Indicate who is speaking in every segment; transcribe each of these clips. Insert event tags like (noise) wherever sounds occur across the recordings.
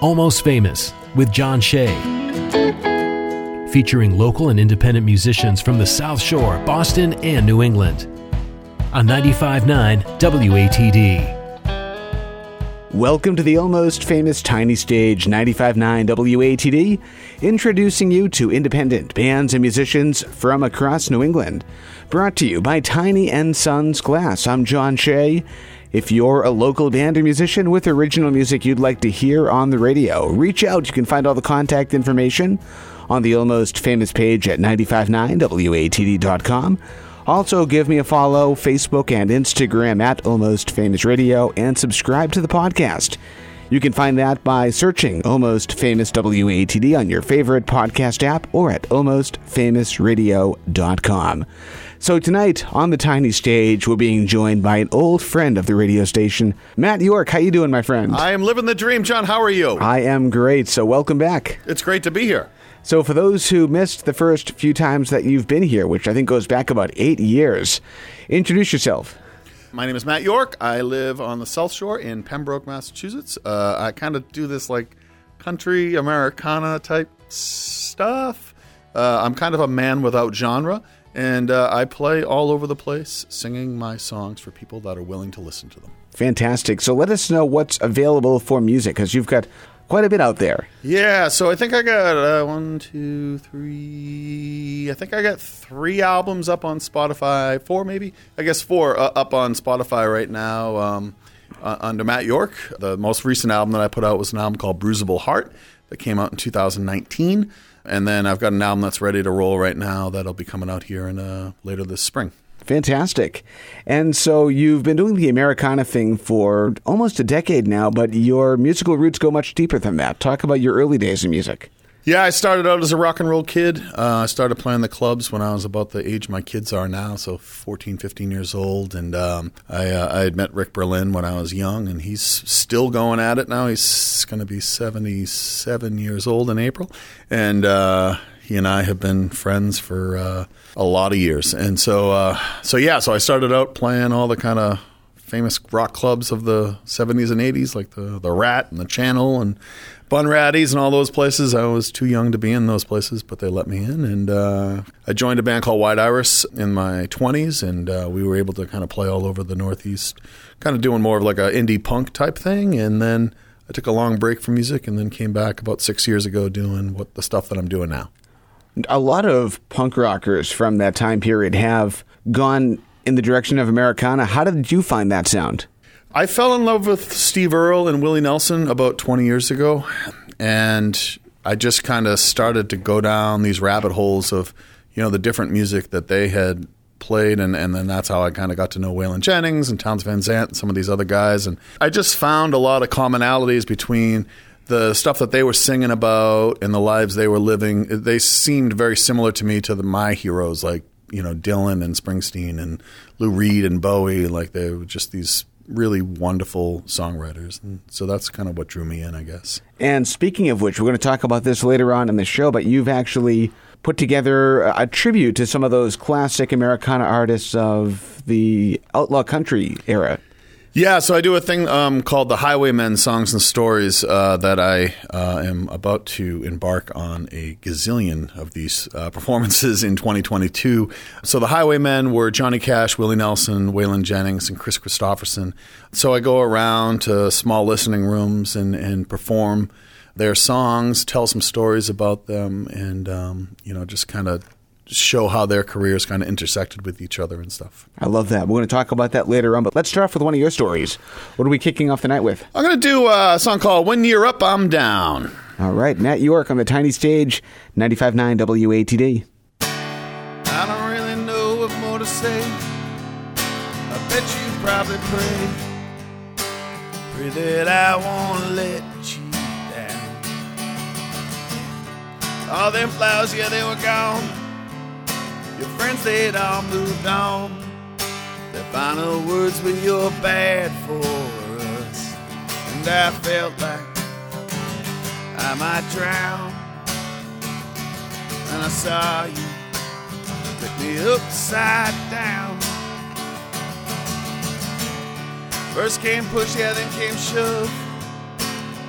Speaker 1: Almost Famous with John Shea. Featuring local and independent musicians from the South Shore, Boston, and New England. On 95.9 WATD.
Speaker 2: Welcome to the almost famous Tiny Stage 95.9 WATD, introducing you to independent bands and musicians from across New England. Brought to you by Tiny and Sons Glass. I'm John Shea. If you're a local band or musician with original music you'd like to hear on the radio, reach out. You can find all the contact information on the almost famous page at 959watd.com. Also, give me a follow Facebook and Instagram at Almost Famous Radio and subscribe to the podcast. You can find that by searching Almost Famous WATD on your favorite podcast app or at almostfamousradio.com. So tonight on the tiny stage, we're being joined by an old friend of the radio station, Matt York. How you doing, my friend?
Speaker 3: I am living the dream, John. How are you?
Speaker 2: I am great. So welcome back.
Speaker 3: It's great to be here.
Speaker 2: So for those who missed the first few times that you've been here, which I think goes back about eight years, introduce yourself.
Speaker 3: My name is Matt York. I live on the South Shore in Pembroke, Massachusetts. Uh, I kind of do this like country Americana type stuff. Uh, I'm kind of a man without genre, and uh, I play all over the place singing my songs for people that are willing to listen to them.
Speaker 2: Fantastic. So let us know what's available for music because you've got quite a bit out there.
Speaker 3: Yeah, so I think I got uh, one, two, three. I think I got three albums up on Spotify. Four, maybe. I guess four uh, up on Spotify right now. Um, uh, under Matt York, the most recent album that I put out was an album called Bruisable Heart that came out in 2019, and then I've got an album that's ready to roll right now that'll be coming out here in uh, later this spring.
Speaker 2: Fantastic. And so you've been doing the Americana thing for almost a decade now, but your musical roots go much deeper than that. Talk about your early days in music.
Speaker 3: Yeah, I started out as a rock and roll kid. Uh, I started playing the clubs when I was about the age my kids are now, so 14, 15 years old. And um, I, uh, I had met Rick Berlin when I was young, and he's still going at it now. He's going to be 77 years old in April. And uh, he and I have been friends for uh, a lot of years, and so uh, so yeah. So I started out playing all the kind of famous rock clubs of the '70s and '80s, like the the Rat and the Channel and Bunratty's and all those places. I was too young to be in those places, but they let me in, and uh, I joined a band called White Iris in my 20s, and uh, we were able to kind of play all over the Northeast, kind of doing more of like a indie punk type thing, and then. I took a long break from music and then came back about six years ago doing what the stuff that I'm doing now
Speaker 2: a lot of punk rockers from that time period have gone in the direction of Americana. How did you find that sound?
Speaker 3: I fell in love with Steve Earle and Willie Nelson about 20 years ago, and I just kind of started to go down these rabbit holes of, you know, the different music that they had played, and, and then that's how I kind of got to know Waylon Jennings and Townes Van Zandt and some of these other guys, and I just found a lot of commonalities between the stuff that they were singing about and the lives they were living, they seemed very similar to me to the, my heroes, like you know Dylan and Springsteen and Lou Reed and Bowie. Like they were just these really wonderful songwriters, and so that's kind of what drew me in, I guess.
Speaker 2: And speaking of which, we're going to talk about this later on in the show, but you've actually put together a tribute to some of those classic Americana artists of the outlaw country era.
Speaker 3: Yeah, so I do a thing um, called the Highwaymen Songs and Stories uh, that I uh, am about to embark on a gazillion of these uh, (laughs) performances in 2022. So the Highwaymen were Johnny Cash, Willie Nelson, Waylon Jennings, and Kris Kristofferson. So I go around to small listening rooms and, and perform their songs, tell some stories about them, and um, you know just kind of show how their careers kind of intersected with each other and stuff.
Speaker 2: I love that. We're going to talk about that later on, but let's start off with one of your stories. What are we kicking off the night with?
Speaker 3: I'm going to do a song called When You're Up, I'm Down.
Speaker 2: All right, Matt York on the tiny stage, 95.9 WATD.
Speaker 4: I don't really know what more to say. I bet you probably pray. Pray that I won't let you down. All them flowers, yeah, they were gone. Your friends, they'd all moved on. Their final words were, You're bad for us. And I felt like I might drown. And I saw you take me upside down. First came push, yeah, then came shove.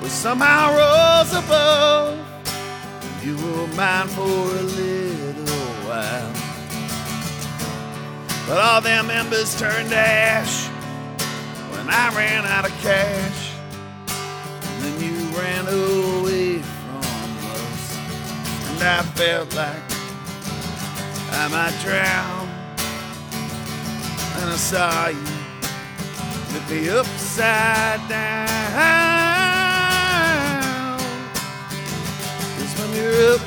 Speaker 4: we somehow rose above. You were mine for a little while. But all them embers turned to ash when I ran out of cash. And then you ran away from us. And I felt like I might drown. And I saw you lift me upside down. Cause when you're up,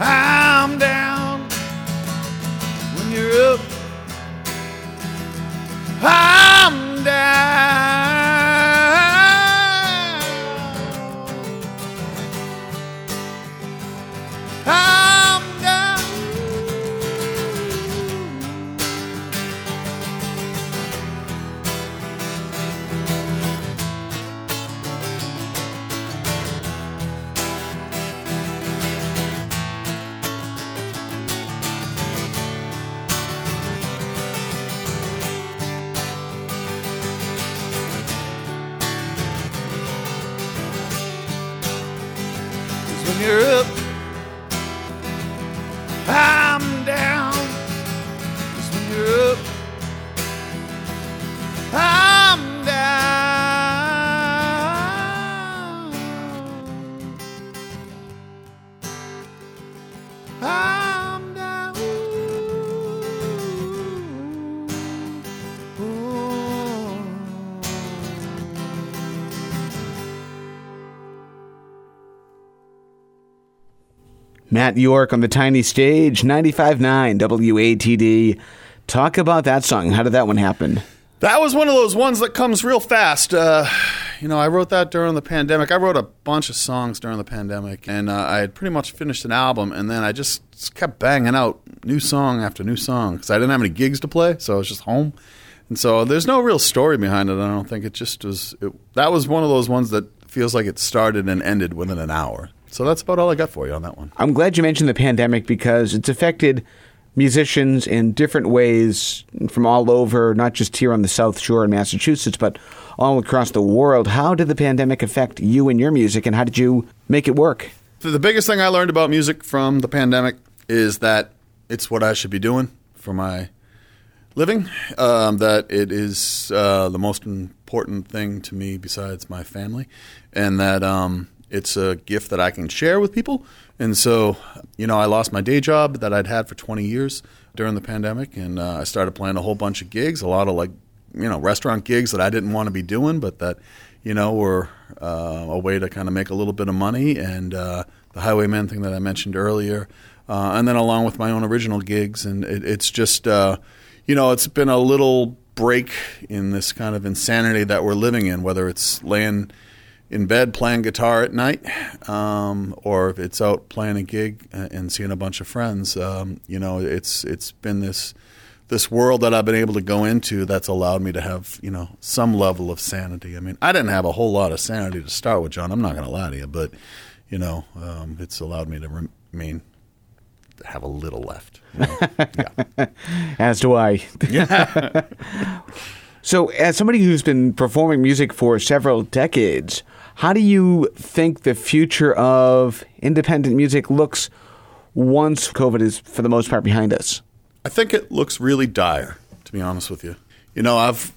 Speaker 4: I'm down. I'm down. Cause
Speaker 2: Matt York on the tiny stage, 95.9 WATD. Talk about that song. How did that one happen?
Speaker 3: That was one of those ones that comes real fast. Uh, you know, I wrote that during the pandemic. I wrote a bunch of songs during the pandemic, and uh, I had pretty much finished an album, and then I just kept banging out new song after new song because I didn't have any gigs to play, so I was just home. And so there's no real story behind it. I don't think it just was. It, that was one of those ones that feels like it started and ended within an hour. So that's about all I got for you on that one.
Speaker 2: I'm glad you mentioned the pandemic because it's affected musicians in different ways from all over, not just here on the South Shore in Massachusetts, but all across the world. How did the pandemic affect you and your music, and how did you make it work?
Speaker 3: The biggest thing I learned about music from the pandemic is that it's what I should be doing for my living. Um, that it is uh, the most important thing to me besides my family, and that um, it's a gift that I can share with people. And so, you know, I lost my day job that I'd had for 20 years during the pandemic, and uh, I started playing a whole bunch of gigs, a lot of like, you know, restaurant gigs that I didn't want to be doing, but that, you know, were uh, a way to kind of make a little bit of money. And uh, the Highwayman thing that I mentioned earlier, uh, and then along with my own original gigs, and it, it's just, uh, you know, it's been a little break in this kind of insanity that we're living in, whether it's laying in bed playing guitar at night, um, or if it's out playing a gig and seeing a bunch of friends. Um, you know, it's it's been this this world that I've been able to go into that's allowed me to have you know some level of sanity. I mean, I didn't have a whole lot of sanity to start with, John. I'm not going to lie to you, but you know, um, it's allowed me to remain have a little left. You know? (laughs)
Speaker 2: yeah. As do I.
Speaker 3: Yeah. (laughs) (laughs)
Speaker 2: so, as somebody who's been performing music for several decades, how do you think the future of independent music looks once COVID is, for the most part, behind us?
Speaker 3: I think it looks really dire, to be honest with you. You know, I've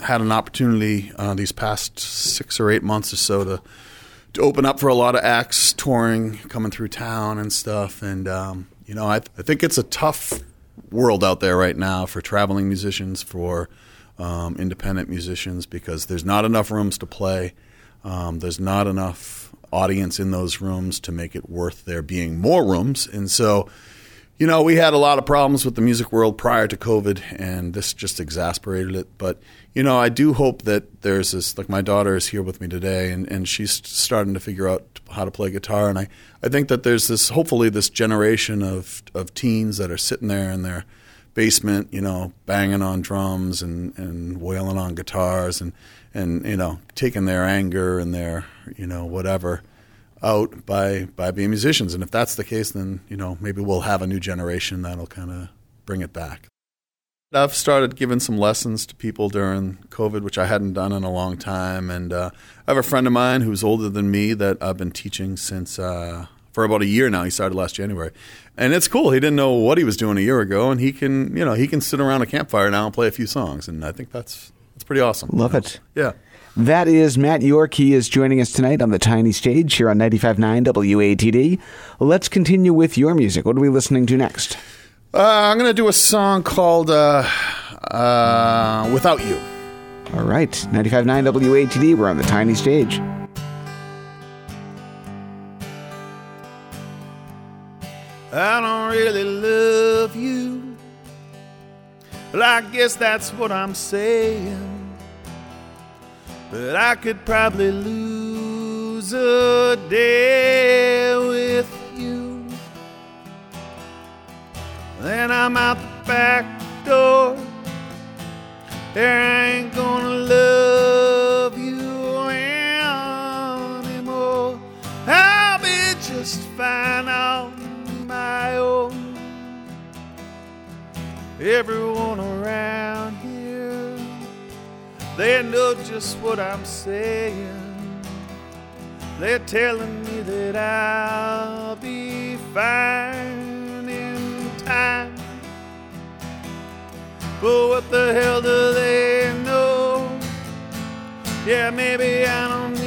Speaker 3: had an opportunity uh, these past six or eight months or so to to open up for a lot of acts touring, coming through town and stuff. And um, you know, I, th- I think it's a tough world out there right now for traveling musicians, for um, independent musicians, because there's not enough rooms to play. Um, there's not enough audience in those rooms to make it worth there being more rooms. And so, you know, we had a lot of problems with the music world prior to COVID, and this just exasperated it. But, you know, I do hope that there's this, like my daughter is here with me today, and, and she's starting to figure out how to play guitar. And I, I think that there's this, hopefully, this generation of, of teens that are sitting there in their basement, you know, banging on drums and, and wailing on guitars and, and, you know, taking their anger and their, you know, whatever out by by being musicians. And if that's the case, then you know maybe we'll have a new generation that'll kind of bring it back. I've started giving some lessons to people during COVID, which I hadn't done in a long time. And uh, I have a friend of mine who's older than me that I've been teaching since uh, for about a year now. He started last January, and it's cool. He didn't know what he was doing a year ago, and he can, you know, he can sit around a campfire now and play a few songs, and I think that's that's pretty awesome.
Speaker 2: Love it.
Speaker 3: Yeah.
Speaker 2: That is Matt York. He is joining us tonight on the tiny stage here on 95.9 WATD. Let's continue with your music. What are we listening to next?
Speaker 3: Uh, I'm going to do a song called uh, uh, Without You.
Speaker 2: All right, 95.9 WATD. We're on the tiny stage.
Speaker 4: I don't really love you. Well, I guess that's what I'm saying. But I could probably lose a day with you. Then I'm out the back door. There I ain't gonna love you anymore. I'll be just fine on my own. Everyone they know just what I'm saying. They're telling me that I'll be fine in time. But what the hell do they know? Yeah, maybe I don't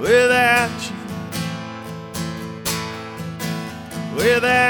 Speaker 4: without you. Without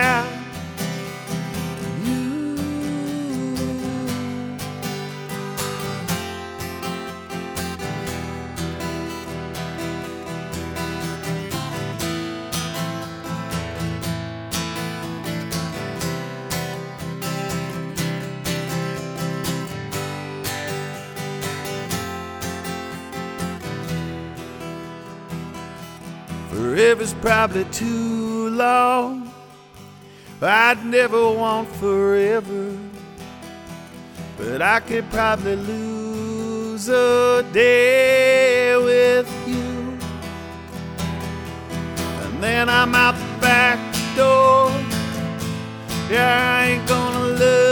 Speaker 4: Forever's probably too long. I'd never want forever. But I could probably lose a day with you. And then I'm out the back door. Yeah, I ain't gonna love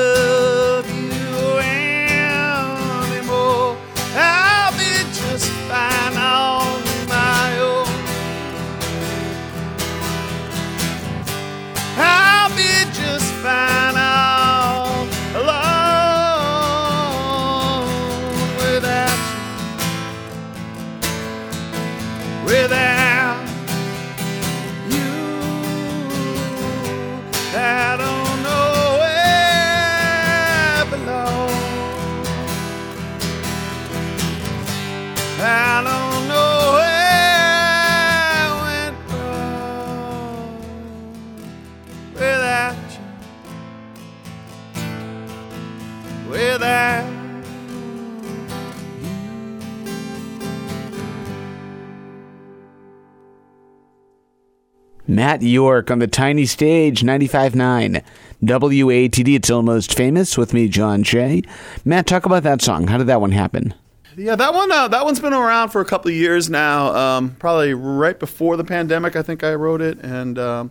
Speaker 2: Matt York on the tiny stage, 95.9 WATD. It's almost famous with me, John Shea. Matt, talk about that song. How did that one happen?
Speaker 3: Yeah, that one. Uh, that one's been around for a couple of years now. Um, probably right before the pandemic, I think I wrote it, and um,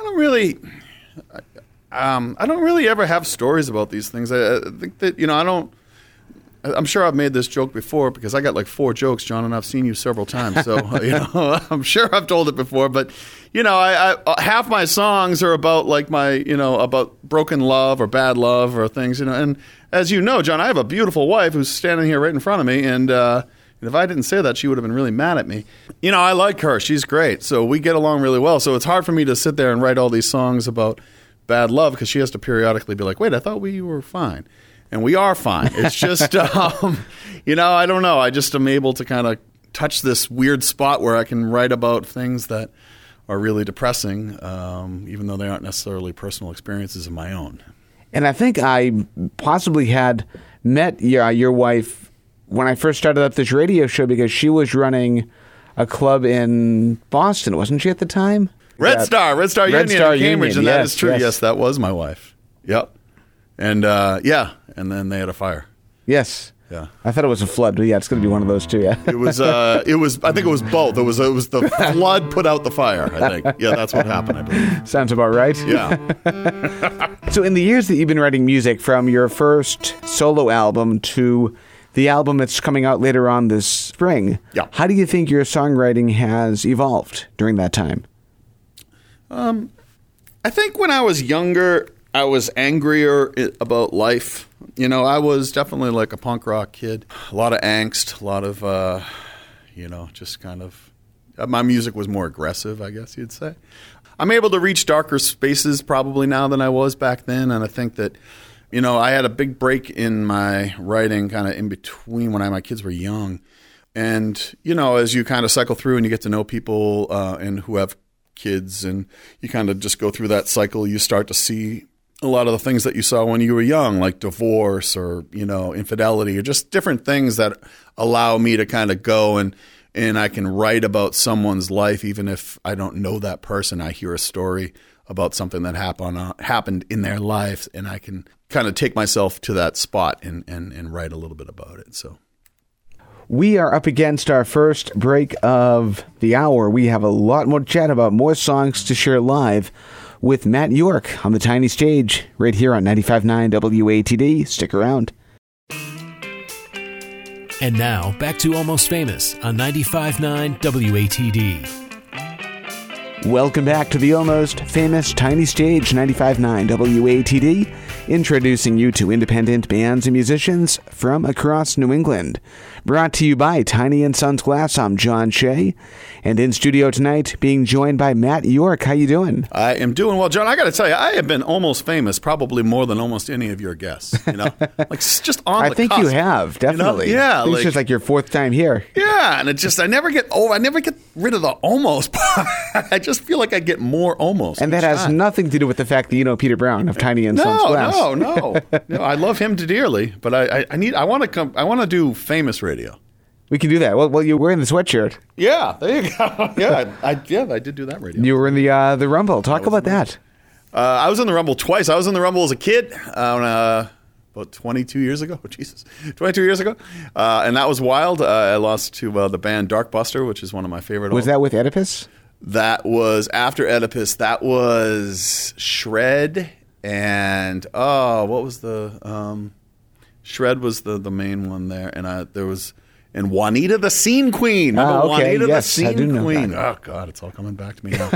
Speaker 3: I don't really, um, I don't really ever have stories about these things. I, I think that you know, I don't. I'm sure I've made this joke before because I got like four jokes, John, and I've seen you several times. So (laughs) you know, (laughs) I'm sure I've told it before. But you know, I, I uh, half my songs are about like my you know about broken love or bad love or things. You know, and as you know, John, I have a beautiful wife who's standing here right in front of me, and. Uh, if I didn't say that, she would have been really mad at me. You know, I like her. She's great. So we get along really well. So it's hard for me to sit there and write all these songs about bad love because she has to periodically be like, wait, I thought we were fine. And we are fine. It's just, (laughs) um, you know, I don't know. I just am able to kind of touch this weird spot where I can write about things that are really depressing, um, even though they aren't necessarily personal experiences of my own.
Speaker 2: And I think I possibly had met your, your wife when I first started up this radio show because she was running a club in Boston, wasn't she at the time?
Speaker 3: Red
Speaker 2: Yeah.
Speaker 3: Star, Red Star
Speaker 2: Red
Speaker 3: Union
Speaker 2: Star
Speaker 3: in Cambridge,
Speaker 2: Union,
Speaker 3: and that
Speaker 2: yes,
Speaker 3: is true.
Speaker 2: yes.
Speaker 3: Yes. that was my wife. Yep. And uh, yeah, and then they had a fire.
Speaker 2: Yes.
Speaker 3: Yeah.
Speaker 2: I thought it was a flood, but yeah, it's going to be one of those too. Yeah.
Speaker 3: It was. Uh, it was. I think it was both. It was. It was the flood put out the fire. I think. Yeah, that's what happened. I believe.
Speaker 2: Sounds about right.
Speaker 3: Yeah. (laughs)
Speaker 2: So, in the years that you've been writing music, from your first solo album to the album that's coming out later on this spring,
Speaker 3: Yeah.
Speaker 2: how do you think your songwriting has evolved during that time?
Speaker 3: Um, I think when I was younger, I was angrier about life. You know, I was definitely like a punk rock kid. A lot of angst, a lot of, uh, you know, just kind of. uh, My music was more aggressive, I guess you'd say. I'm able to reach darker spaces probably now than I was back then, and I think that, you know, I had a big break in my writing kind of in between when I, my kids were young. And you know, as you kind of cycle through and you get to know people uh, and who have kids, and you kind of just go through that cycle, you start to see a lot of the things that you saw when you were young, like divorce or you know infidelity, or just different things that allow me to kind of go and and I can write about someone's life, even if I don't know that person. I hear a story about something that happened uh, happened in their life, and I can kind of take myself to that spot and and and write a little bit about it. So.
Speaker 2: We are up against our first break of the hour. We have a lot more chat about, more songs to share live with Matt York on the tiny stage right here on 95.9 WATD. Stick around.
Speaker 1: And now, back to Almost Famous on 95.9 WATD.
Speaker 2: Welcome back to the almost famous Tiny Stage 95.9 WATD, introducing you to independent bands and musicians from across New England. Brought to you by Tiny and Sons Glass, I'm John Shea, and in studio tonight, being joined by Matt York. How you doing?
Speaker 3: I am doing well, John. I got to tell you, I have been almost famous, probably more than almost any of your guests. You know, (laughs) like just on.
Speaker 2: I
Speaker 3: the
Speaker 2: think you have
Speaker 3: you know?
Speaker 2: definitely.
Speaker 3: Yeah, like,
Speaker 2: it's just like your fourth time here.
Speaker 3: yeah, and it just I never get oh I never get rid of the almost. (laughs) part. I just feel like I get more almost,
Speaker 2: And that has
Speaker 3: time.
Speaker 2: nothing to do with the fact that you know Peter Brown of Tiny and Sons Glass.
Speaker 3: no, no, no. (laughs) no. I love him dearly, but I, I, I need. I want to come. I want to do famous radio.
Speaker 2: We can do that. Well, well, you're wearing the sweatshirt.
Speaker 3: Yeah, there you go. (laughs) Yeah, I, I yeah I did do that radio.
Speaker 2: You were in the uh, the Rumble. Talk about that.
Speaker 3: Uh, I was in the Rumble twice. I was in the Rumble as a kid, uh, uh, about 22 years ago. (laughs) Oh, Jesus, 22 years ago, uh, and that was wild. Uh, I lost to uh, the band Darkbuster, which is one of my favorite.
Speaker 2: Was that with Oedipus?
Speaker 3: That was after Oedipus. That was Shred and oh, what was the um, Shred was the the main one there, and I, there was. And Juanita the Scene Queen. Remember
Speaker 2: Ah, okay.
Speaker 3: Juanita
Speaker 2: Yes,
Speaker 3: the Scene Queen.
Speaker 2: that.
Speaker 3: Oh God, it's all coming back to me now.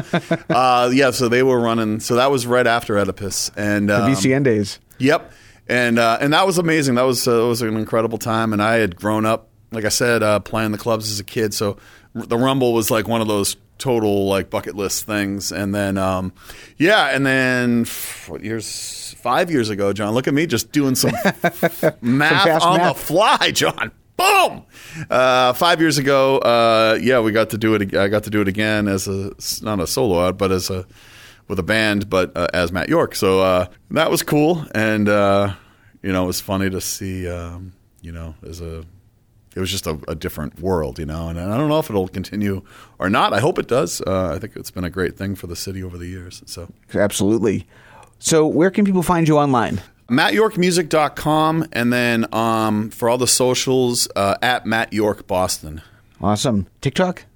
Speaker 3: (laughs) uh, yeah, so they were running. So that was right after Oedipus, and
Speaker 2: The
Speaker 3: um,
Speaker 2: BCN days.
Speaker 3: Yep, and uh, and that was amazing. That was uh, that was an incredible time, and I had grown up, like I said, uh, playing the clubs as a kid. So the Rumble was like one of those total like bucket list things. And then um, yeah, and then what years? Five years ago, John. Look at me, just doing some (laughs) math
Speaker 2: fast
Speaker 3: on
Speaker 2: math.
Speaker 3: the fly, John. Boom! Uh, five years ago, uh, yeah, we got to do it. I got to do it again as a not a solo out, but as a with a band, but uh, as Matt York. So uh, that was cool, and uh, you know, it was funny to see. Um, you know, as a it was just a, a different world, you know, and I don't know if it'll continue or not. I hope it does. Uh, I think it's been a great thing for the city over the years. So.
Speaker 2: Absolutely. So, where can people find you online?
Speaker 3: MattYorkMusic.com, and then um, for all the socials, uh, at Matt York Boston.
Speaker 2: Awesome. TikTok?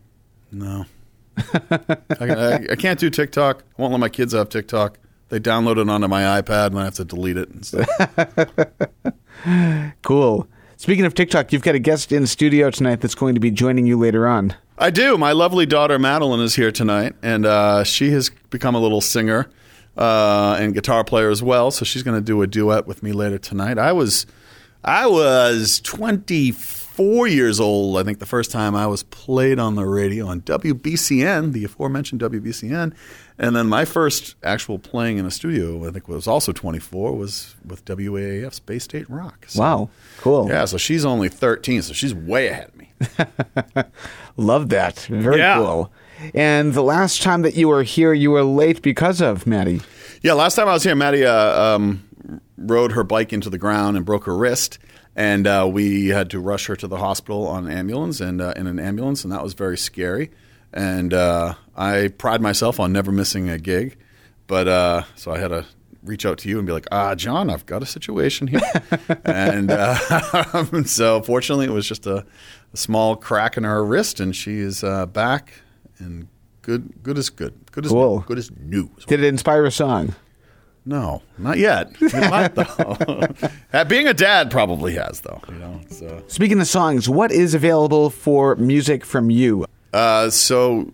Speaker 3: No. (laughs) I, I, I can't do TikTok. I won't let my kids have TikTok. They download it onto my iPad, and I have to delete it. And stuff. (laughs)
Speaker 2: Cool. Speaking of TikTok, you've got a guest in the studio tonight that's going to be joining you later on.
Speaker 3: I do. My lovely daughter Madeline is here tonight, and uh, she has become a little singer uh, and guitar player as well. So she's going to do a duet with me later tonight. I was, I was 24 four years old, I think the first time I was played on the radio on WBCN, the aforementioned WBCN. And then my first actual playing in a studio, I think was also 24, was with WAAF's Bay State Rock. So,
Speaker 2: Wow, cool.
Speaker 3: Yeah, so she's only 13, so she's way ahead of me. (laughs)
Speaker 2: Love that. Very
Speaker 3: Yeah.
Speaker 2: cool. And the last time that you were here, you were late because of Maddie.
Speaker 3: Yeah, last time I was here, Maddie uh, um, rode her bike into the ground and broke her wrist, and uh, we had to rush her to the hospital on an ambulance and uh, in an ambulance, and that was very scary. And uh, I pride myself on never missing a gig, but uh, so I had to reach out to you and be like, "Ah, John, I've got a situation here," (laughs) and uh, (laughs) so fortunately, it was just a, a small crack in her wrist, and she is uh, back and good. Good as good. Good as
Speaker 2: Cool.
Speaker 3: new. Good as new.
Speaker 2: Did it inspire a song?
Speaker 3: No, not yet. (laughs) Might, though. Being a dad probably has, though. You know, so
Speaker 2: Speaking of songs, what is available for music from you?
Speaker 3: Uh, so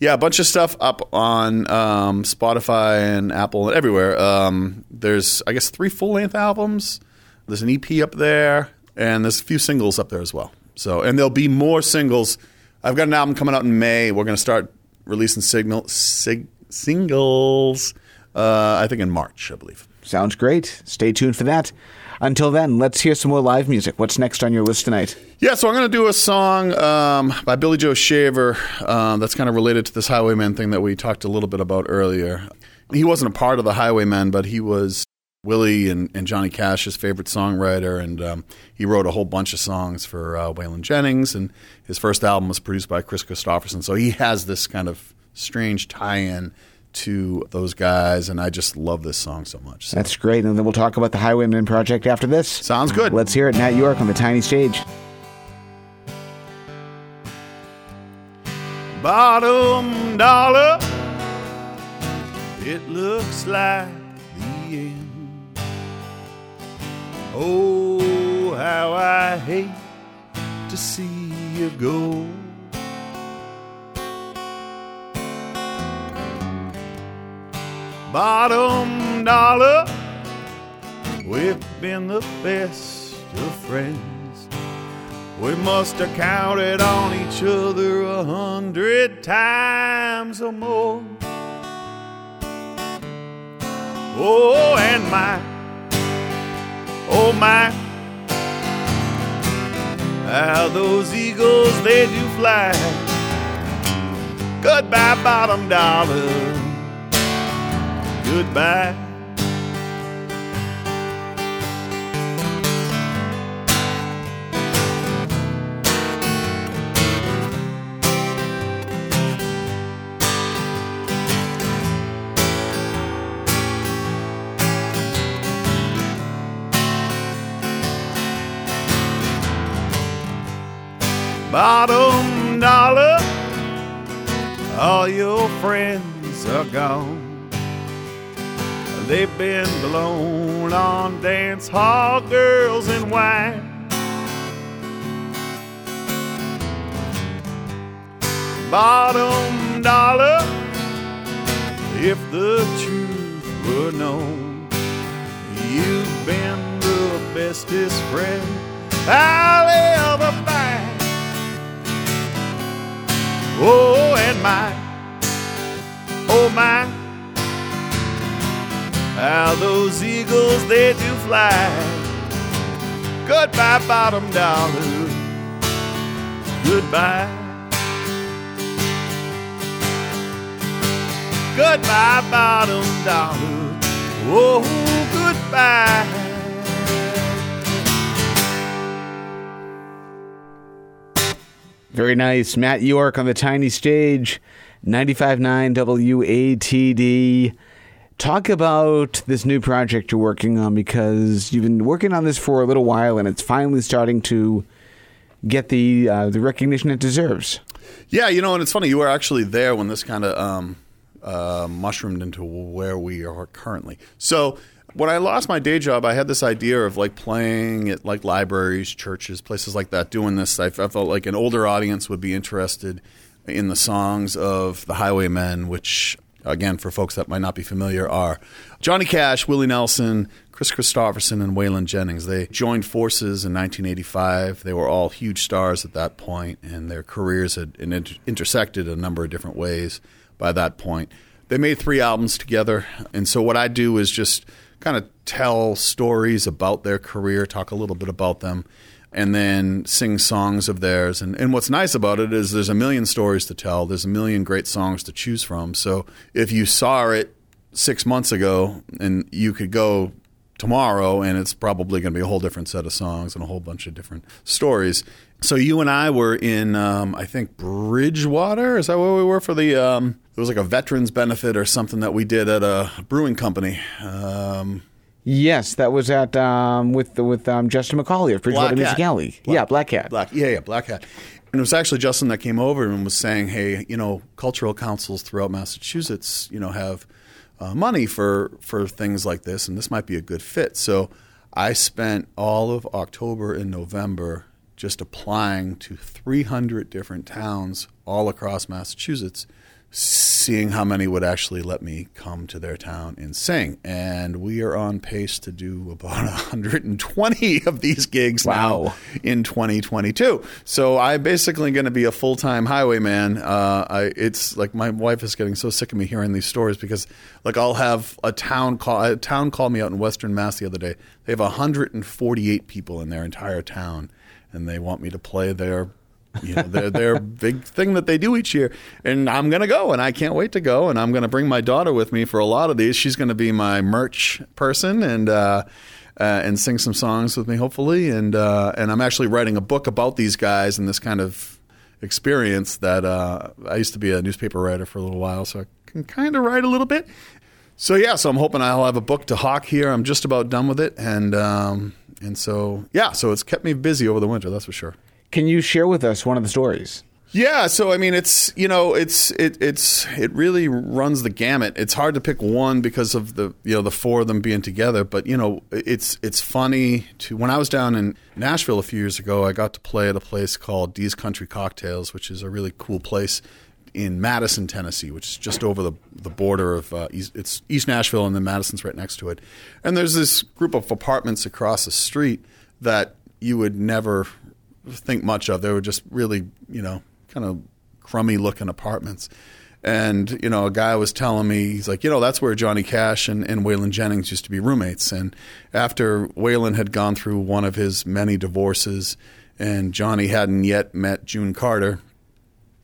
Speaker 3: yeah, a bunch of stuff up on um, Spotify and Apple and everywhere. Um, there's I guess three full length albums. There's an EP up there, and there's a few singles up there as well. So and there'll be more singles. I've got an album coming out in May. We're going to start releasing signal sig, singles. Uh, I think in March, I believe.
Speaker 2: Sounds great. Stay tuned for that. Until then, let's hear some more live music. What's next on your list tonight?
Speaker 3: Yeah, so I'm going to do a song um, by Billy Joe Shaver um, that's kind of related to this Highwaymen thing that we talked a little bit about earlier. He wasn't a part of the Highwaymen, but he was Willie and, and Johnny Cash's favorite songwriter, and um, he wrote a whole bunch of songs for uh, Waylon Jennings. And his first album was produced by Kris Kristofferson, so he has this kind of strange tie-in to those guys, and I just love this song so much. So.
Speaker 2: That's great. And then we'll talk about the Highwaymen Project after this.
Speaker 3: Sounds good.
Speaker 2: Let's hear it. Matt York on the tiny stage.
Speaker 4: Bottom dollar, it looks like the end. Oh, how I hate to see you go. Bottom dollar, we've been the best of friends. We must have counted on each other a hundred times or more. Oh, and my, oh my, how those eagles they do fly. Goodbye, bottom dollar. Goodbye. Bottom dollar, all your friends are gone. They've been blown on dance hall girls and wine. Bottom dollar, if the truth were known, you've been the bestest friend I'll ever find. Oh, and my, oh my, how those eagles they do fly. Goodbye, bottom dollar. Goodbye. Goodbye, bottom dollar. Oh, goodbye.
Speaker 2: Very nice. Matt York on the tiny stage, 95.9 WATD. Talk about this new project you're working on because you've been working on this for a little while and it's finally starting to get the uh, the recognition it deserves.
Speaker 3: Yeah, you know, and it's funny. You were actually there when this kind of um, uh, mushroomed into where we are currently. So when I lost my day job, I had this idea of like playing at like libraries, churches, places like that, doing this. I, I felt like an older audience would be interested in the songs of the Highwaymen, which again, for folks that might not be familiar, are Johnny Cash, Willie Nelson, Kris Kristofferson, and Waylon Jennings. They joined forces in 1985. They were all huge stars at that point, and their careers had inter- intersected a number of different ways by that point. They made three albums together, and so what I do is just kind of tell stories about their career, talk a little bit about them, and then sing songs of theirs. And, and what's nice about it is there's a million stories to tell, there's a million great songs to choose from. So if you saw it six months ago and you could go tomorrow and it's probably going to be a whole different set of songs and a whole bunch of different stories. So you and I were in, um, I think Bridgewater. Is that where we were for the? Um, it was like a veterans benefit or something that we did at a brewing company. Um,
Speaker 2: Yes, that was at um, with with um, Justin McCauley of Bridgewater Music
Speaker 3: Hat.
Speaker 2: Alley.
Speaker 3: Black-
Speaker 2: yeah, Black Cat.
Speaker 3: Black, yeah, yeah, Black Hat. And it was actually Justin that came over and was saying, "Hey, you know, cultural councils throughout Massachusetts, you know, have uh, money for for things like this, and this might be a good fit." So I spent all of October and November just applying to 300 different towns all across Massachusetts, seeing how many would actually let me come to their town and sing. And we are on pace to do about (laughs) 120 of these gigs
Speaker 2: Wow.
Speaker 3: now in 2022. So I'm basically going to be a full time highwayman. Uh, I, it's like my wife is getting so sick of me hearing these stories because, like, I'll have a town call a town call me out in Western Mass the other day. They have 148 people in their entire town, and they want me to play their. You know, their their big thing that they do each year, and I'm gonna go, and I can't wait to go, and I'm gonna bring my daughter with me for a lot of these. She's gonna be my merch person, and uh, uh, and sing some songs with me, hopefully. And uh, and I'm actually writing a book about these guys and this kind of experience that uh, I used to be a newspaper writer for a little while, so I can kind of write a little bit. So yeah, so I'm hoping I'll have a book to hawk here. I'm just about done with it, and um, and so yeah, so it's kept me busy over the winter, that's for sure.
Speaker 2: Can you share with us one of the stories?
Speaker 3: Yeah, so I mean, it's you know, it's it it's it really runs the gamut. It's hard to pick one because of the you know the four of them being together. But you know, it's it's funny to when I was down in Nashville a few years ago, I got to play at a place called Dee's Country Cocktails, which is a really cool place in Madison, Tennessee, which is just over the the border of uh, East, it's East Nashville, and then Madison's right next to it. And there's this group of apartments across the street that you would never think much of. They were just really, you know, kind of crummy looking apartments. And, you know, a guy was telling me, he's like, you know, that's where Johnny Cash and, and Waylon Jennings used to be roommates. And after Waylon had gone through one of his many divorces and Johnny hadn't yet met June Carter,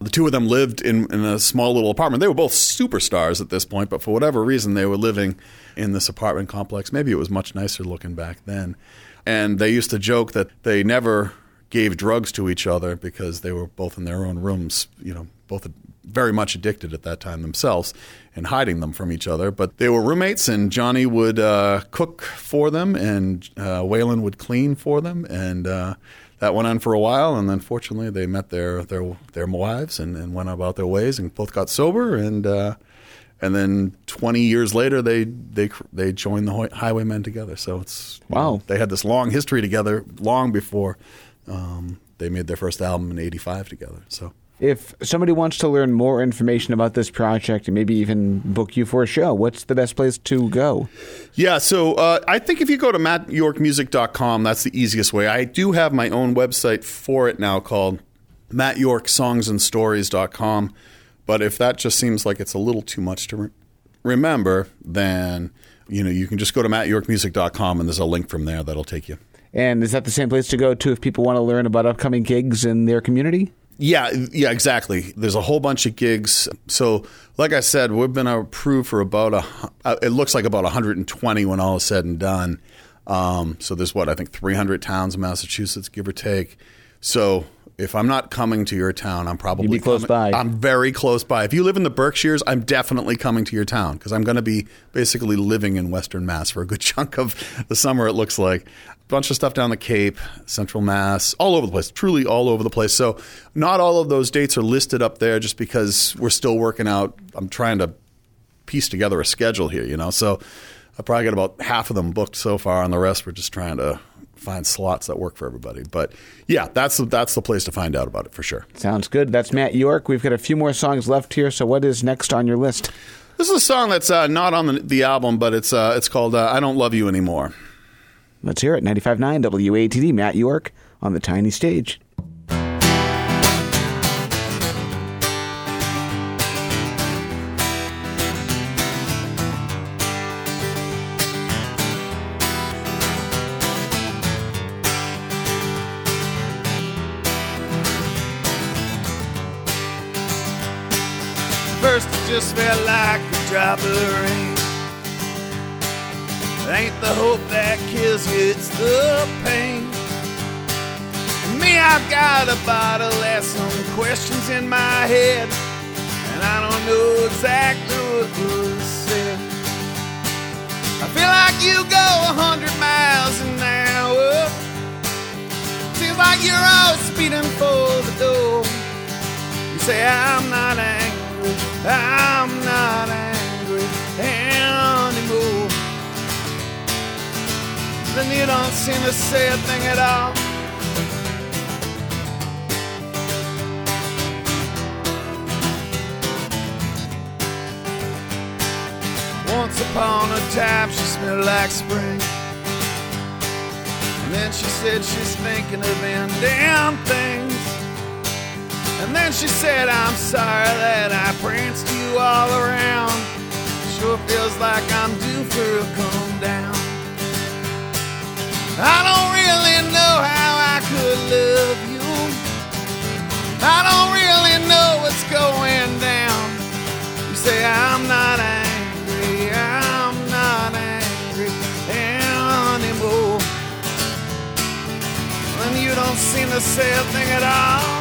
Speaker 3: the two of them lived in, in a small little apartment. They were both superstars at this point, but for whatever reason, they were living in this apartment complex. Maybe it was much nicer looking back then. And they used to joke that they never gave drugs to each other because they were both in their own rooms, you know, both very much addicted at that time themselves and hiding them from each other. But they were roommates, and Johnny would uh, cook for them, and uh, Waylon would clean for them, and uh, that went on for a while. And then, fortunately, they met their their their wives and, and went about their ways, and both got sober, and uh, and then 20 years later, they they they joined the Highwaymen together. So it's
Speaker 2: Wow.
Speaker 3: they had this long history together, long before um, they made their first album in '85 together. So.
Speaker 2: If somebody wants to learn more information about this project and maybe even book you for a show, what's the best place to go?
Speaker 3: Yeah, so uh, I think if you go to mattyorkmusic.com, that's the easiest way. I do have my own website for it now called mattyorkssongsandstories.com. But if that just seems like it's a little too much to re- remember, then you know you can just go to mattyorkmusic.com and there's a link from there that'll take you.
Speaker 2: And is that the same place to go to if people want to learn about upcoming gigs in their community?
Speaker 3: Yeah, yeah, exactly. There's a whole bunch of gigs. So, like I said, we've been approved for about a. uh, It looks like about 120 when all is said and done. Um, so there's what I think 300 towns in Massachusetts, give or take. So if I'm not coming to your town, I'm probably
Speaker 2: You'd be close
Speaker 3: coming-
Speaker 2: by.
Speaker 3: I'm very close by. If you live in the Berkshires, I'm definitely coming to your town because I'm going to be basically living in Western Mass for a good (laughs) chunk of the summer. It looks like a bunch of stuff down the Cape, Central Mass, all over the place. Truly all over the place. So not all of those dates are listed up there just because we're still working out. I'm trying to piece together a schedule here, you know. So I probably got about half of them booked so far, and the rest we're just trying to find slots that work for everybody. But yeah, that's the, that's the place to find out about it for sure.
Speaker 2: Sounds good. That's Matt York. We've got a few more songs left here. So, what is next on your list?
Speaker 3: This is a song that's uh, not on the, the album, but it's uh, it's called uh, "I Don't Love You Anymore."
Speaker 2: Let's hear it. 95.9 WATD, Matt York on the tiny stage.
Speaker 4: Drop of rain. Ain't the hope that kills you, it's the pain. And me, I've got a bottle of some questions in my head, and I don't know exactly what was said. I feel like you go a hundred miles an hour. Seems like you're always speeding for the door. You say I'm not angry, I'm don't seem to say a thing at all. Once upon a time, she smelled like spring. And then she said she's thinking of ending things. And then she said, I'm sorry that I pranced you all around. Sure feels like I'm due for a down. I don't really know how I could love you. I don't really know what's going down. You say I'm not angry, I'm not angry anymore. And you don't seem to say a thing at all.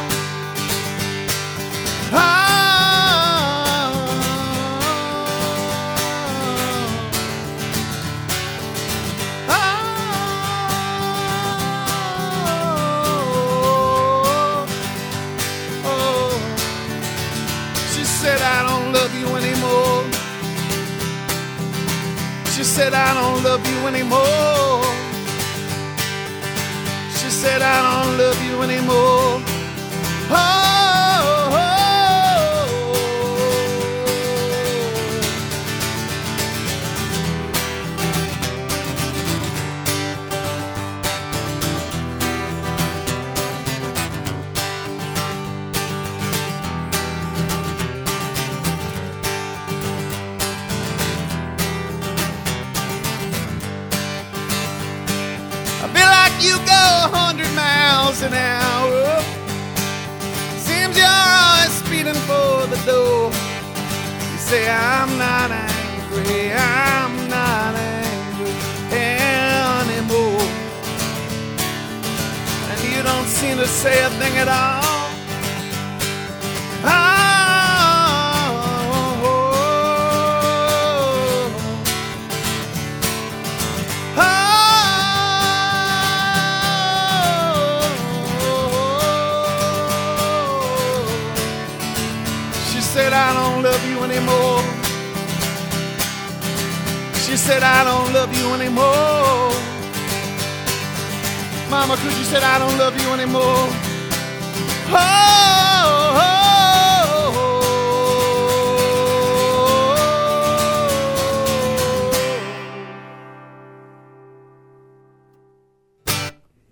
Speaker 4: She She said, I don't love you anymore. She said, I don't love you anymore. Oh, say I'm not angry, I'm not angry anymore. And you don't seem to say a thing at all. Anymore. She said, I don't love you anymore. Mama, could you say, I don't love you anymore? Oh.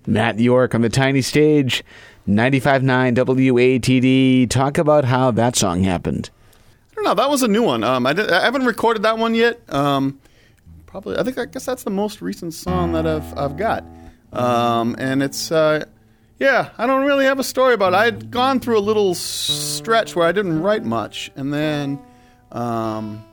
Speaker 2: Matt York on the tiny stage, 95.9 WATD. Talk about how that song happened.
Speaker 3: Don't know. That was a new one. Um, I, did, I haven't recorded that one yet. Um, probably. I think. I guess that's the most recent song that I've I've got. Um, and it's. Uh, yeah, I don't really have a story about it. I had gone through a little stretch where I didn't write much, and then um,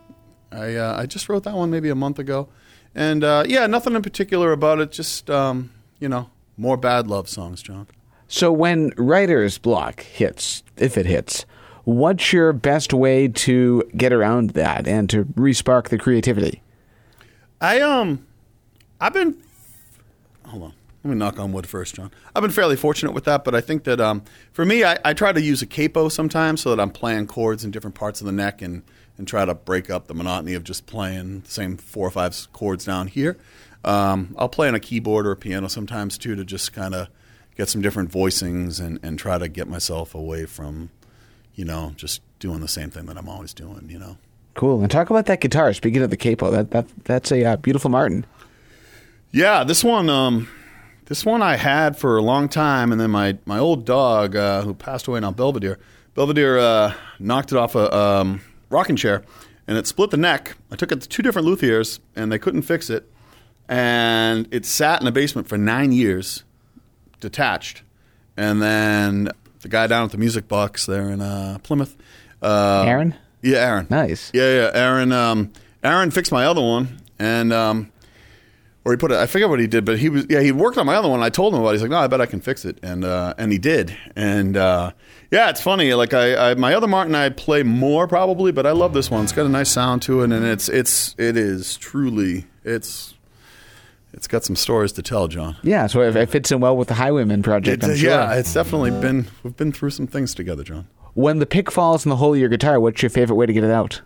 Speaker 3: I uh, I just wrote that one maybe a month ago, and uh, yeah, nothing in particular about it. Just um, you know, more bad love songs, John.
Speaker 2: So when writer's block hits, if it hits, what's your best way to get around that and to respark the creativity?
Speaker 3: I um, I've been. Hold on. Let me knock on wood first, John. I've been fairly fortunate with that, but I think that um, for me, I, I try to use a capo sometimes so that I'm playing chords in different parts of the neck and, and try to break up the monotony of just playing the same four or five chords down here. Um, I'll play on a keyboard or a piano sometimes too to just kind of get some different voicings and, and try to get myself away from, you know, just doing the same thing that I'm always doing, you know.
Speaker 2: Cool. And talk about that guitar. Speaking of the capo, that, that that's a uh, beautiful Martin.
Speaker 3: Yeah, this one, um, this one I had for a long time, and then my my old dog, uh, who passed away now, Belvedere, Belvedere uh, knocked it off a um, rocking chair, and it split the neck. I took it to two different luthiers, and they couldn't fix it, and it sat in the basement for nine years, detached, and then the guy down at the Music Box there in uh, Plymouth, uh,
Speaker 2: Aaron?
Speaker 3: yeah, Aaron,
Speaker 2: Nice.
Speaker 3: yeah, yeah. Aaron, um, Aaron fixed my other one, and um, or he put it. I forget what he did, but he was yeah. He worked on my other one. And I told him about. it. He's like, no, I bet I can fix it, and uh, and he did. And uh, yeah, it's funny. Like I, I, my other Martin, I play more probably, but I love this one. It's got a nice sound to it, and it's it's it is truly it's it's got some stories to tell, John.
Speaker 2: Yeah, so it, it fits in well with the Highwayman project, sure.
Speaker 3: Yeah, it's definitely been we've been through some things together, John.
Speaker 2: When the pick falls in the hole of your guitar, what's your favorite way to get it out?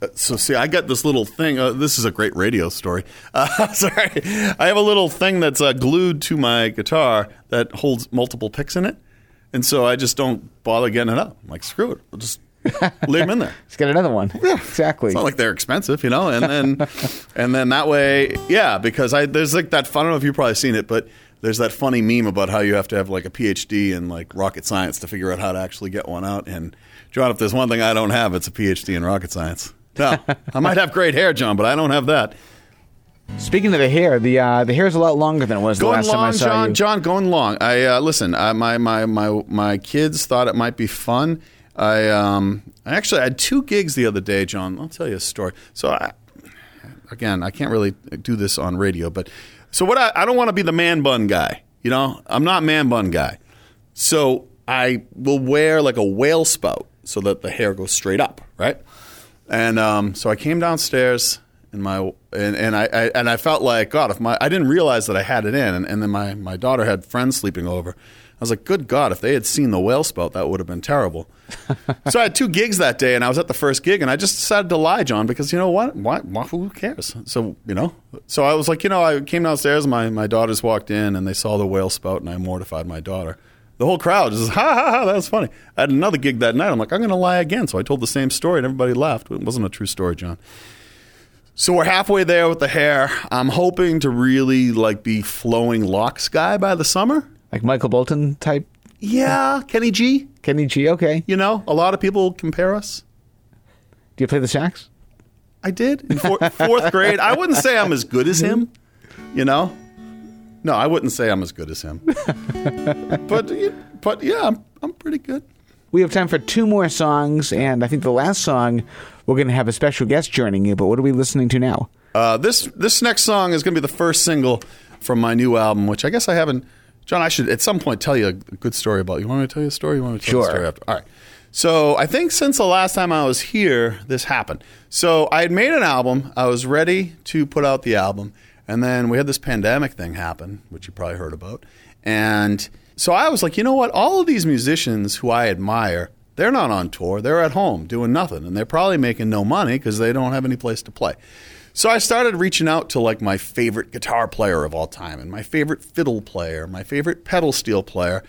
Speaker 3: Uh, so see, I got this little thing. Uh, this is a great radio story. (laughs) Uh, sorry, I have a little thing that's uh, glued to my guitar that holds multiple picks in it, and so I just don't bother getting it out. I'm like, screw it, I'll just (laughs) leave them in there.
Speaker 2: Let's get another one. Yeah, exactly.
Speaker 3: It's not like they're expensive, you know. And then, (laughs) and then that way, yeah, because I there's like that. I don't know if you've probably seen it, but there's that funny meme about how you have to have like a PhD in like rocket science to figure out how to actually get one out. And John, if there's one thing I don't have, it's a PhD in rocket science. No, I might have great hair, John, but I don't have that.
Speaker 2: Speaking of the hair, the uh, the hair's a lot longer than it was the
Speaker 3: Going
Speaker 2: last time I saw
Speaker 3: John.
Speaker 2: you.
Speaker 3: John, going long. I uh, listen. Uh, my my my my kids thought it might be fun. I um I actually had two gigs the other day, John. I'll tell you a story. So I, again, I can't really do this on radio, but so what? I, I don't want to be the man bun guy. You know, I'm not man bun guy. So I will wear like a whale spout so that the hair goes straight up, right? And um, so I came downstairs and my and, and I, I and I felt like God, if my I didn't realize that I had it in, and, and then my my daughter had friends sleeping over. I was like, good God, if they had seen the whale spout, that would have been terrible. (laughs) so I had two gigs that day, and I was at the first gig, and I just decided to lie, John, because you know what? Why, why, who cares? So you know, so I was like, you know, I came downstairs, and my my daughters walked in, and they saw the whale spout, and I mortified my daughter. The whole crowd just (laughs) ha ha ha. That was funny. I had another gig that night. I'm like, I'm going to lie again. So I told the same story, and everybody laughed. It wasn't a true story, John. So we're halfway there with the hair. I'm hoping to really like be flowing locks guy by the summer.
Speaker 2: like Michael Bolton type
Speaker 3: Yeah, Kenny G.
Speaker 2: Kenny G. Okay.
Speaker 3: You know, a lot of people compare us.
Speaker 2: Do you play the sax?
Speaker 3: I did in four, fourth grade. I wouldn't say I'm as good as him. You know, no, I wouldn't say I'm as good as him. (laughs) but but yeah, I'm I'm pretty good.
Speaker 2: We have time for two more songs, and I think the last song we're going to have a special guest joining you. But what are we listening to now?
Speaker 3: Uh, this this next song is going to be the first single from my new album, which I guess I haven't. John, I should at some point tell you a good story about. You want me to tell you a story? You want me to tell
Speaker 2: Sure.
Speaker 3: the story after? All right. So I think since the last time I was here, this happened. So I had made an album. I was ready to put out the album, and then we had this pandemic thing happen, which you probably heard about. And so I was like, you know what? All of these musicians who I admire, they're not on tour. They're at home doing nothing, and they're probably making no money because they don't have any place to play. So I started reaching out to like my favorite guitar player of all time and my favorite fiddle player, my favorite pedal steel player.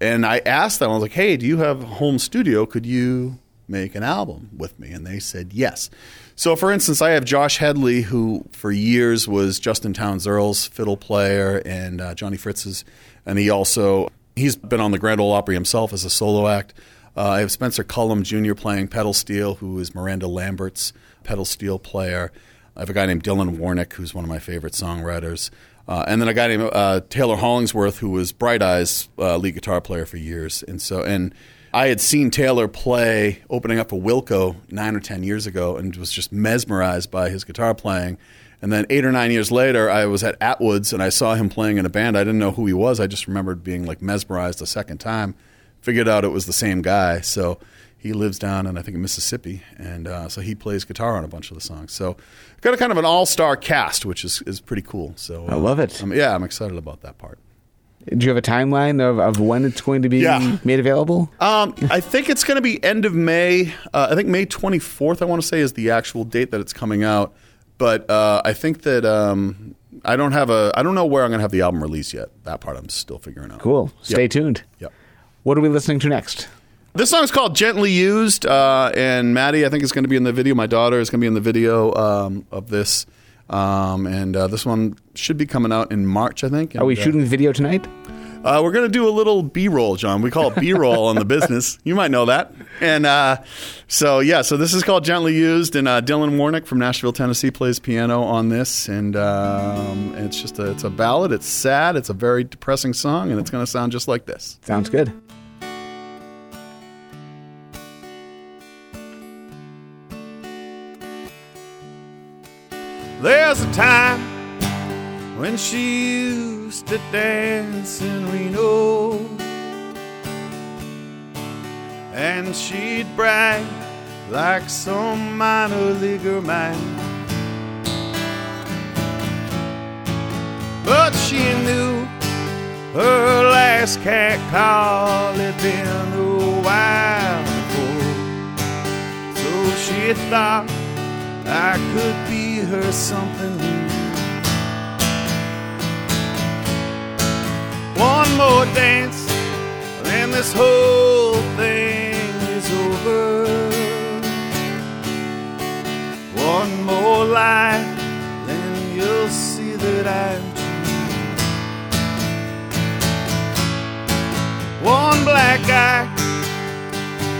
Speaker 3: And I asked them, I was like, hey, do you have a home studio? Could you make an album with me? And they said yes. So, for instance, I have Josh Hedley, who for years was Justin Townes Earle's fiddle player and uh, Johnny Fritz's. And he also, he's been on the Grand Ole Opry himself as a solo act. Uh, I have Spencer Cullum Jr. playing pedal steel, who is Miranda Lambert's pedal steel player. I have a guy named Dylan Warnick, who's one of my favorite songwriters. Uh, and then a guy named uh, Taylor Hollingsworth, who was Bright Eyes uh, lead guitar player for years. And so, and I had seen Taylor play opening up for Wilco nine or ten years ago, and was just mesmerized by his guitar playing. And then eight or nine years later, I was at Atwoods and I saw him playing in a band. I didn't know who he was. I just remembered being like mesmerized a second time. Figured out it was the same guy. So he lives down in I think in Mississippi, and uh, so he plays guitar on a bunch of the songs. So got a kind of an all star cast, which is is pretty cool. So
Speaker 2: I
Speaker 3: uh,
Speaker 2: love it.
Speaker 3: I'm- yeah, I'm excited about that part.
Speaker 2: Do you have a timeline of, of when it's going to be
Speaker 3: Yeah.
Speaker 2: made available?
Speaker 3: Um, I think it's going to be end of May. Uh, I think May 24th. I want to say is the actual date that it's coming out. But uh, I think that um, I don't have a. I don't know where I'm going to have the album released yet. That part I'm still figuring out.
Speaker 2: Cool. Stay
Speaker 3: Yep.
Speaker 2: tuned.
Speaker 3: Yep.
Speaker 2: What are we listening to next?
Speaker 3: This song is called "Gently Used," uh, and Maddie, I think, is going to be in the video. My daughter is going to be in the video um, of this, um, and uh, this one should be coming out in March, I think.
Speaker 2: Are we
Speaker 3: And, uh,
Speaker 2: shooting the video tonight?
Speaker 3: Uh, we're going to do a little B-roll, John. We call it B-roll in the business. (laughs) You might know that. And uh, so, yeah, so this is called Gently Used, and uh, Dylan Warnick from Nashville, Tennessee plays piano on this, and um, it's just a, it's a ballad. It's sad. It's a very depressing song, and it's going to sound just like this.
Speaker 2: Sounds good.
Speaker 4: There's a time when she used to dance in Reno. And she'd brag like some minor leaguer man. But she knew her last cat call had been a while before. So she thought I could be her something new. One more dance, then this whole thing is over. One more lie, then you'll see that I'm true. One black eye,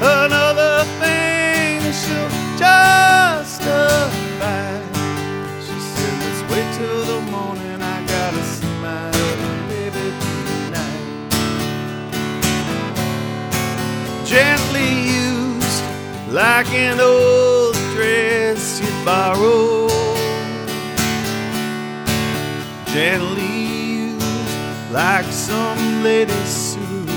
Speaker 4: another thing she'll justify. She said, let's wait till the morning. Gently used, like an old dress you borrowed. Gently used, like some lady's suit.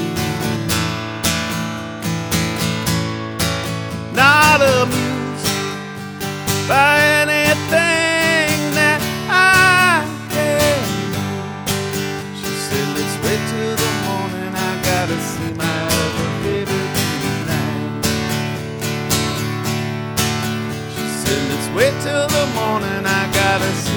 Speaker 4: Not amused by till the morning. I gotta see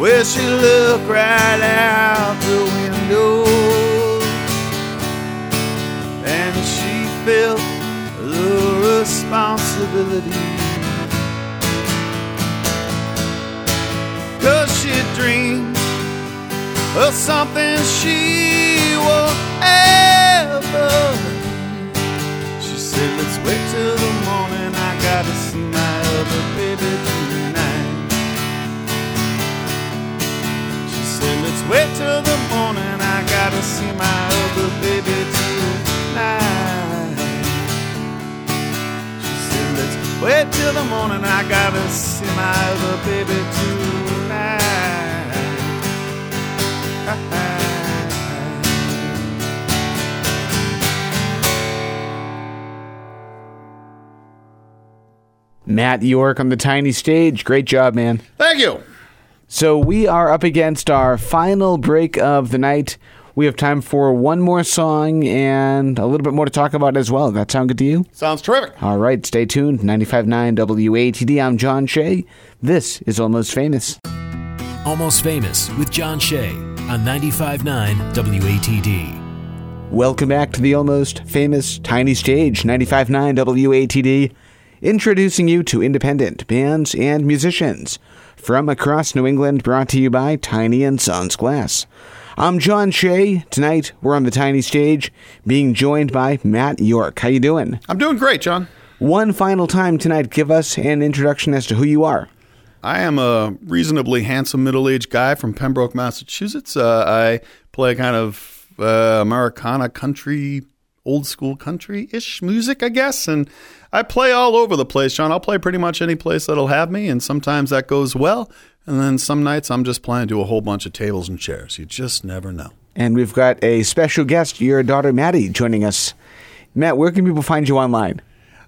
Speaker 4: Where she looked right out the window, and she felt the responsibility. Cause she dreamed of something she will ever. She said, let's wait till the morning. I gotta see my other baby wait till the morning. I gotta see my other baby tonight. She said, let's wait till the morning. I gotta see my other baby tonight. (laughs)
Speaker 2: Matt York on the tiny stage. Great job, man.
Speaker 3: Thank you.
Speaker 2: So we are up against our final break of the night. We have time for one more song and a little bit more to talk about as well. That sound good to you?
Speaker 3: Sounds terrific.
Speaker 2: All right, stay tuned. 95.9 WATD. I'm John Shea. This is Almost Famous.
Speaker 1: Almost Famous with John Shea on 95.9 WATD.
Speaker 2: Welcome back to the almost famous Tiny Stage 95.9 WATD, introducing you to independent bands and musicians from across New England, brought to you by Tiny and Sons Glass. I'm John Shea. Tonight we're on the Tiny Stage, being joined by Matt York. How you doing?
Speaker 3: I'm doing great, John.
Speaker 2: One final time tonight, give us an introduction as to who you are.
Speaker 3: I am a reasonably handsome middle-aged guy from Pembroke, Massachusetts. Uh, I play kind of uh, Americana country, old school country ish music, I guess. And I play all over the place, John. I'll play pretty much any place that'll have me, and sometimes that goes well. And then some nights I'm just playing to a whole bunch of tables and chairs. You just never know.
Speaker 2: And we've got a special guest, your daughter Maddie, joining us. Matt, where can people find you online?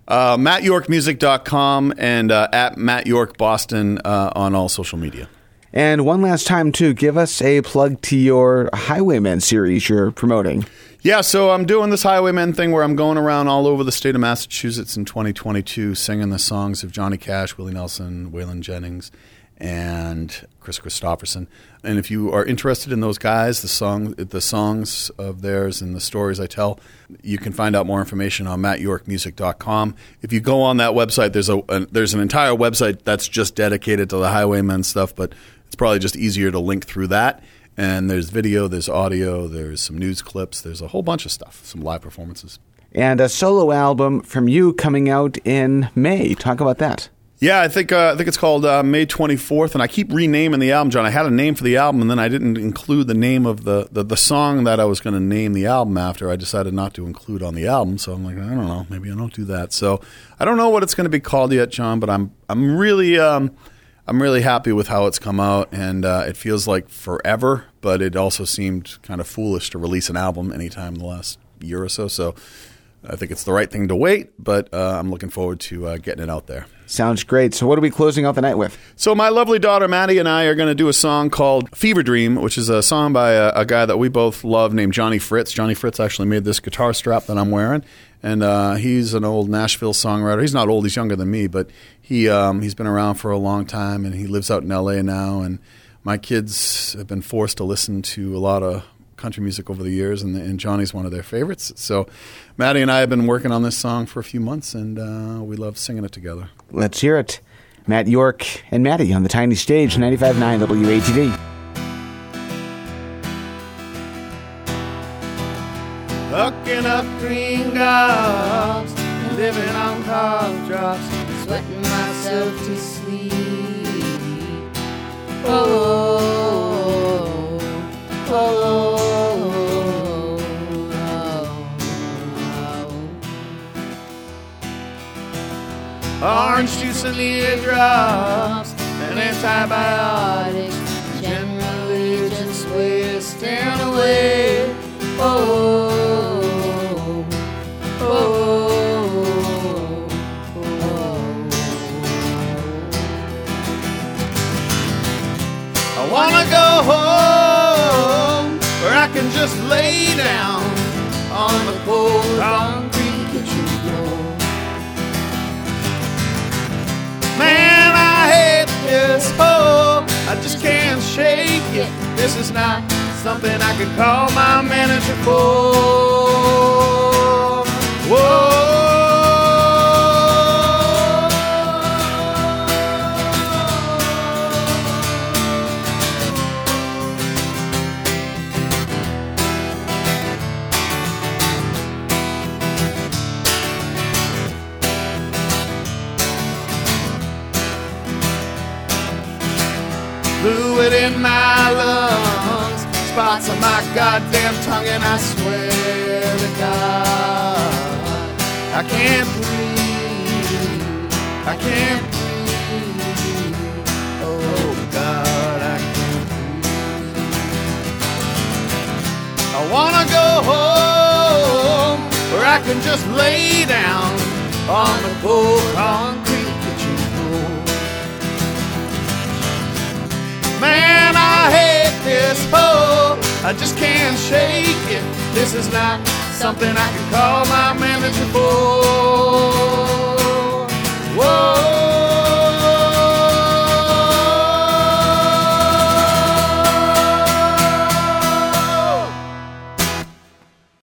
Speaker 3: Uh, MattYorkMusic.com and uh, at Matt York Boston uh, on all social media.
Speaker 2: And one last time, too, give us a plug to your Highwaymen series you're promoting.
Speaker 3: Yeah, so I'm doing this Highwaymen thing where I'm going around all over the state of Massachusetts in 2022 singing the songs of Johnny Cash, Willie Nelson, Waylon Jennings, and Kris Kristofferson. And if you are interested in those guys, the song, the songs of theirs, and the stories I tell, you can find out more information on mattyorkmusic.com. If you go on that website, there's a, a there's an entire website that's just dedicated to the Highwaymen stuff, but it's probably just easier to link through that. And there's video, there's audio, there's some news clips, there's a whole bunch of stuff, some live performances.
Speaker 2: And a solo album from you coming out in May. Talk about that.
Speaker 3: Yeah, I think uh, I think it's called uh, May 24th, and I keep renaming the album, John. I had a name for the album, and then I didn't include the name of the, the, the song that I was going to name the album after. I decided not to include on the album, so I'm like, I don't know, maybe I don't do that. So I don't know what it's going to be called yet, John, but I'm I'm really um, I'm really happy with how it's come out, and uh, it feels like forever, but it also seemed kind of foolish to release an album anytime in the last year or so. So I think it's the right thing to wait, but uh, I'm looking forward to uh, getting it out there.
Speaker 2: Sounds great. So, what are we closing out the night with?
Speaker 3: So, my lovely daughter Maddie and I are going to do a song called Fever Dream, which is a song by a, a, guy that we both love named Johnny Fritz. Johnny Fritz actually made this guitar strap that I'm wearing. And uh, he's an old Nashville songwriter. He's not old; he's younger than me, but he um, he's been around for a long time, and he lives out in L.A. now. And my kids have been forced to listen to a lot of country music over the years, and, and, Johnny's one of their favorites. So, Maddie and I have been working on this song for a few months, and uh, we love singing it together.
Speaker 2: Let's hear it. Matt York and Maddie on the tiny stage, 95.9 WATD.
Speaker 4: Hooking up green gobs, living on cough drops, sweating myself to sleep. Oh, oh, oh, oh, Orange juice and eardrops and antibiotics, generally just wasting away. Oh. oh, oh. Wanna go home where I can just lay down on the cold concrete kitchen floor. Man, I hate this hole. I just can't shake it. This is not something I could call my manager for. Whoa. My lungs, spots on my goddamn tongue, and I swear to God, I can't breathe. I can't breathe. Oh God, I can't breathe. I wanna go home where I can just lay down on the cold concrete Man, I hate this hole. I just can't shake it. This is not something I can call my manager for. Whoa.